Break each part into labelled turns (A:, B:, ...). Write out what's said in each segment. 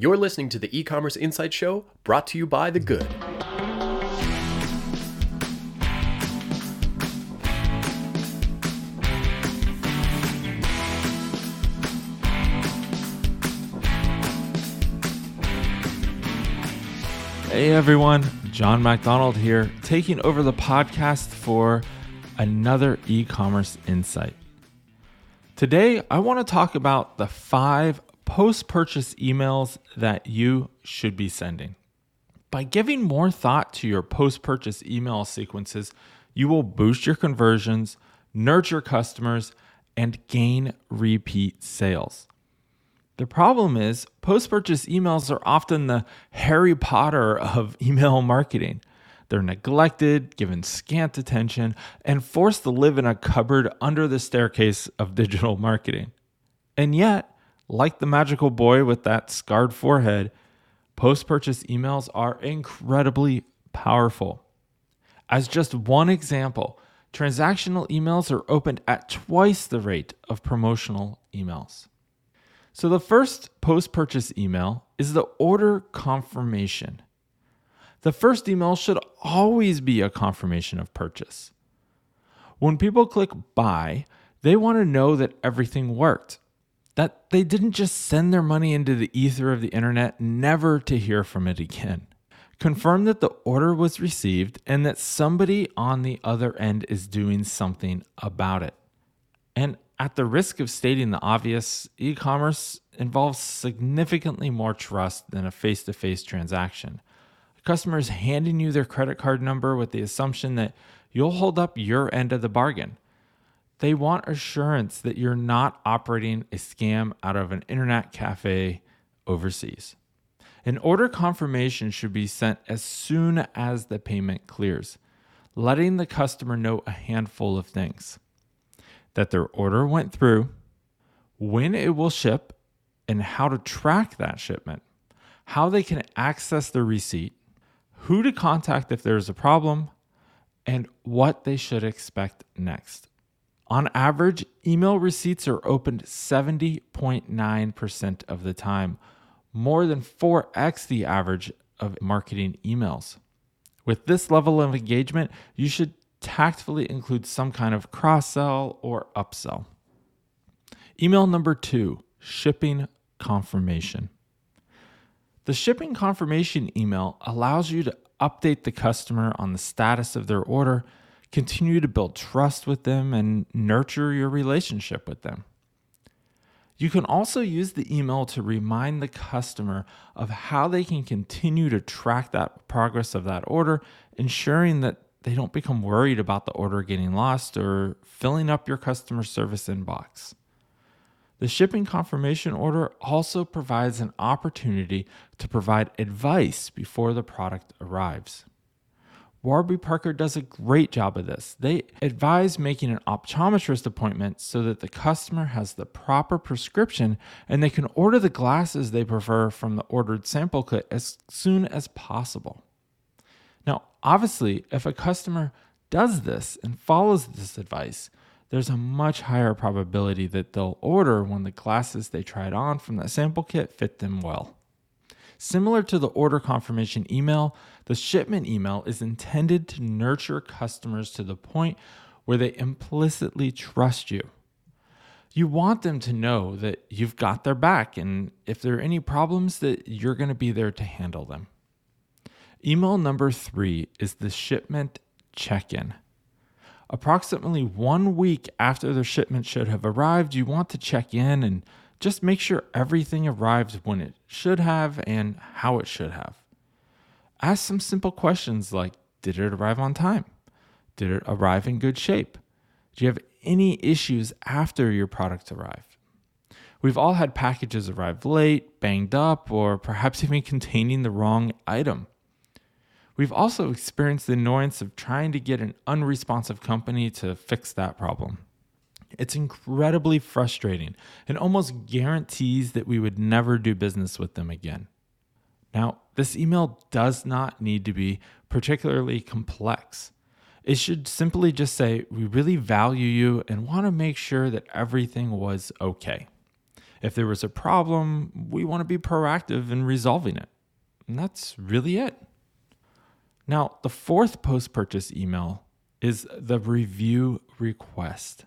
A: You're listening to the e commerce insight show brought to you by The Good.
B: Hey everyone, Jon MacDonald here, taking over the podcast for another e commerce insight. Today, I want to talk about the five post purchase emails that you should be sending. By giving more thought to your post purchase email sequences, you will boost your conversions, nurture customers, and gain repeat sales. The problem is, post purchase emails are often the Harry Potter of email marketing. They're neglected, given scant attention, and forced to live in a cupboard under the staircase of digital marketing. And yet, like the magical boy with that scarred forehead, post purchase emails are incredibly powerful. As just one example, transactional emails are opened at twice the rate of promotional emails. So the first post purchase email is the order confirmation. The first email should always be a confirmation of purchase. When people click buy, they want to know that everything worked, that they didn't just send their money into the ether of the internet, never to hear from it again. Confirm that the order was received and that somebody on the other end is doing something about it. And at the risk of stating the obvious, e commerce involves significantly more trust than a face to face transaction. A customer is handing you their credit card number with the assumption that you'll hold up your end of the bargain. They want assurance that you're not operating a scam out of an internet cafe overseas. An order confirmation should be sent as soon as the payment clears, letting the customer know a handful of things that their order went through, when it will ship, and how to track that shipment, how they can access the receipt, who to contact if there's a problem, and what they should expect next. On average, email receipts are opened 70.9% of the time, more than 4x the average of marketing emails. With this level of engagement, you should tactfully include some kind of cross sell or upsell. Email number two shipping confirmation. The shipping confirmation email allows you to update the customer on the status of their order, continue to build trust with them, and nurture your relationship with them. You can also use the email to remind the customer of how they can continue to track that progress of that order, ensuring that they don't become worried about the order getting lost or filling up your customer service inbox. The shipping confirmation order also provides an opportunity to provide advice before the product arrives. Warby Parker does a great job of this. They advise making an optometrist appointment so that the customer has the proper prescription and they can order the glasses they prefer from the ordered sample kit as soon as possible. Now, obviously, if a customer does this and follows this advice, there's a much higher probability that they'll order when the glasses they tried on from that sample kit fit them well. Similar to the order confirmation email, the shipment email is intended to nurture customers to the point where they implicitly trust you. You want them to know that you've got their back and if there are any problems that you're going to be there to handle them. Email number 3 is the shipment check-in. Approximately one week after the shipment should have arrived, you want to check in and just make sure everything arrives when it should have and how it should have. Ask some simple questions like Did it arrive on time? Did it arrive in good shape? Do you have any issues after your product arrived? We've all had packages arrive late, banged up, or perhaps even containing the wrong item. We've also experienced the annoyance of trying to get an unresponsive company to fix that problem. It's incredibly frustrating and almost guarantees that we would never do business with them again. Now, this email does not need to be particularly complex. It should simply just say, We really value you and want to make sure that everything was okay. If there was a problem, we want to be proactive in resolving it. And that's really it. Now, the fourth post purchase email is the review request.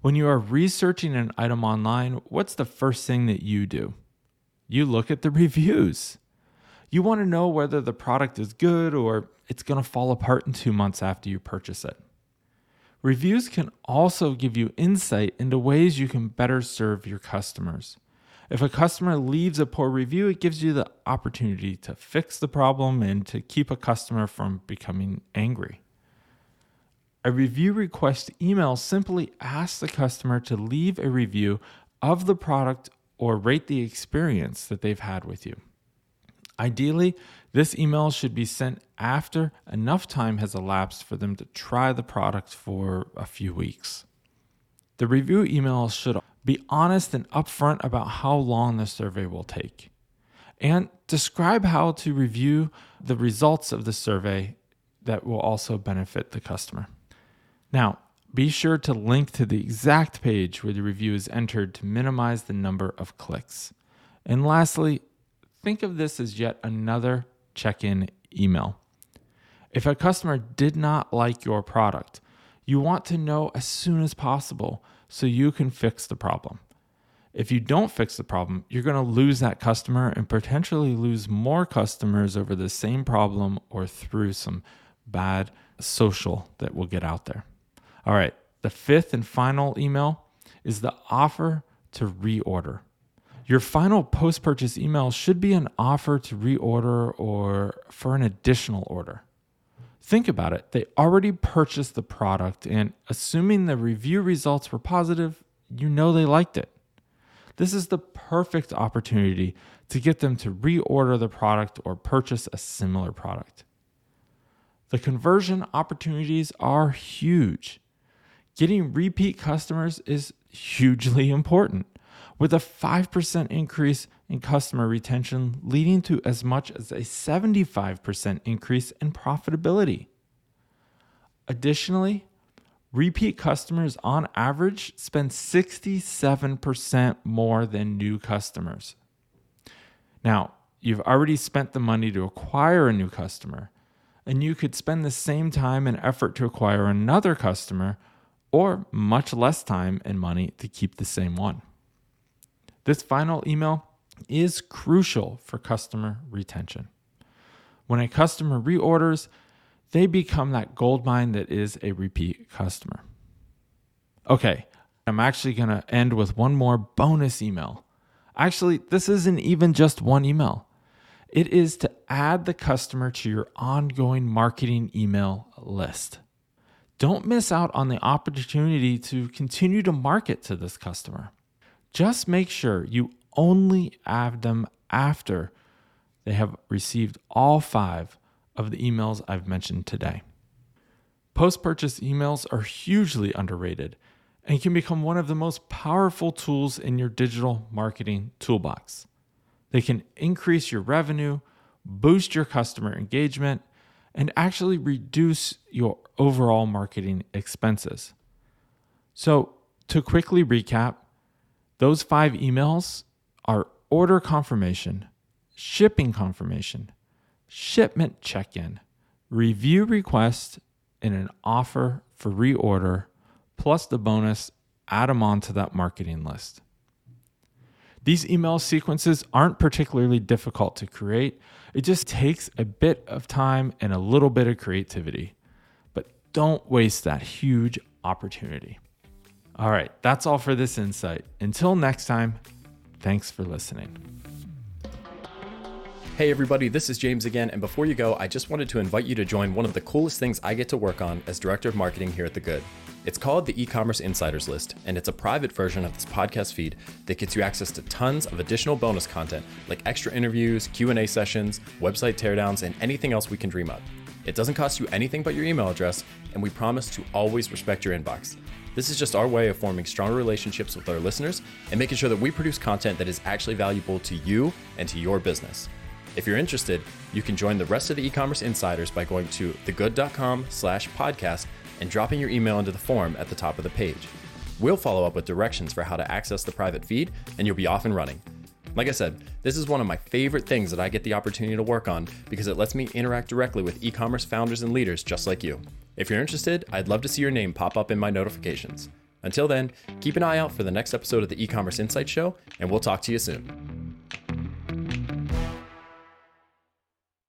B: When you are researching an item online, what's the first thing that you do? You look at the reviews. You want to know whether the product is good or it's going to fall apart in two months after you purchase it. Reviews can also give you insight into ways you can better serve your customers. If a customer leaves a poor review, it gives you the opportunity to fix the problem and to keep a customer from becoming angry. A review request email simply asks the customer to leave a review of the product or rate the experience that they've had with you. Ideally, this email should be sent after enough time has elapsed for them to try the product for a few weeks. The review email should be honest and upfront about how long the survey will take. And describe how to review the results of the survey that will also benefit the customer. Now, be sure to link to the exact page where the review is entered to minimize the number of clicks. And lastly, think of this as yet another check in email. If a customer did not like your product, you want to know as soon as possible so you can fix the problem. If you don't fix the problem, you're going to lose that customer and potentially lose more customers over the same problem or through some bad social that will get out there. All right, the fifth and final email is the offer to reorder. Your final post purchase email should be an offer to reorder or for an additional order. Think about it. They already purchased the product, and assuming the review results were positive, you know they liked it. This is the perfect opportunity to get them to reorder the product or purchase a similar product. The conversion opportunities are huge. Getting repeat customers is hugely important with a 5% increase in customer retention, leading to as much as a 75% increase in profitability. Additionally, repeat customers on average spend 67% more than new customers. Now, you've already spent the money to acquire a new customer, and you could spend the same time and effort to acquire another customer, or much less time and money to keep the same one. This final email is crucial for customer retention. When a customer reorders, they become that gold mine that is a repeat customer. Okay, I'm actually going to end with one more bonus email. Actually, this isn't even just one email. It is to add the customer to your ongoing marketing email list. Don't miss out on the opportunity to continue to market to this customer. Just make sure you only add them after they have received all five of the emails I've mentioned today. Post purchase emails are hugely underrated and can become one of the most powerful tools in your digital marketing toolbox. They can increase your revenue, boost your customer engagement, and actually reduce your overall marketing expenses. So, to quickly recap, those five emails are order confirmation, shipping confirmation, shipment check in, review request, and an offer for reorder, plus the bonus, add them onto that marketing list. These email sequences aren't particularly difficult to create. It just takes a bit of time and a little bit of creativity. But don't waste that huge opportunity. All right, that's all for this insight. Until next time, thanks for listening.
A: Hey everybody, this is James again, and before you go, I just wanted to invite you to join one of the coolest things I get to work on as Director of Marketing here at The Good. It's called the e-commerce insiders list, and it's a private version of this podcast feed that gets you access to tons of additional bonus content like extra interviews, Q&A sessions, website teardowns, and anything else we can dream up. It doesn't cost you anything but your email address, and we promise to always respect your inbox. This is just our way of forming stronger relationships with our listeners and making sure that we produce content that is actually valuable to you and to your business. If you're interested, you can join the rest of the e-commerce insiders by going to thegood.com slash podcast and dropping your email into the form at the top of the page. We'll follow up with directions for how to access the private feed, and you'll be off and running. Like I said, this is one of my favorite things that I get the opportunity to work on because it lets me interact directly with e commerce founders and leaders just like you. If you're interested, I'd love to see your name pop up in my notifications. Until then, keep an eye out for the next episode of the e commerce insight show, and we'll talk to you soon.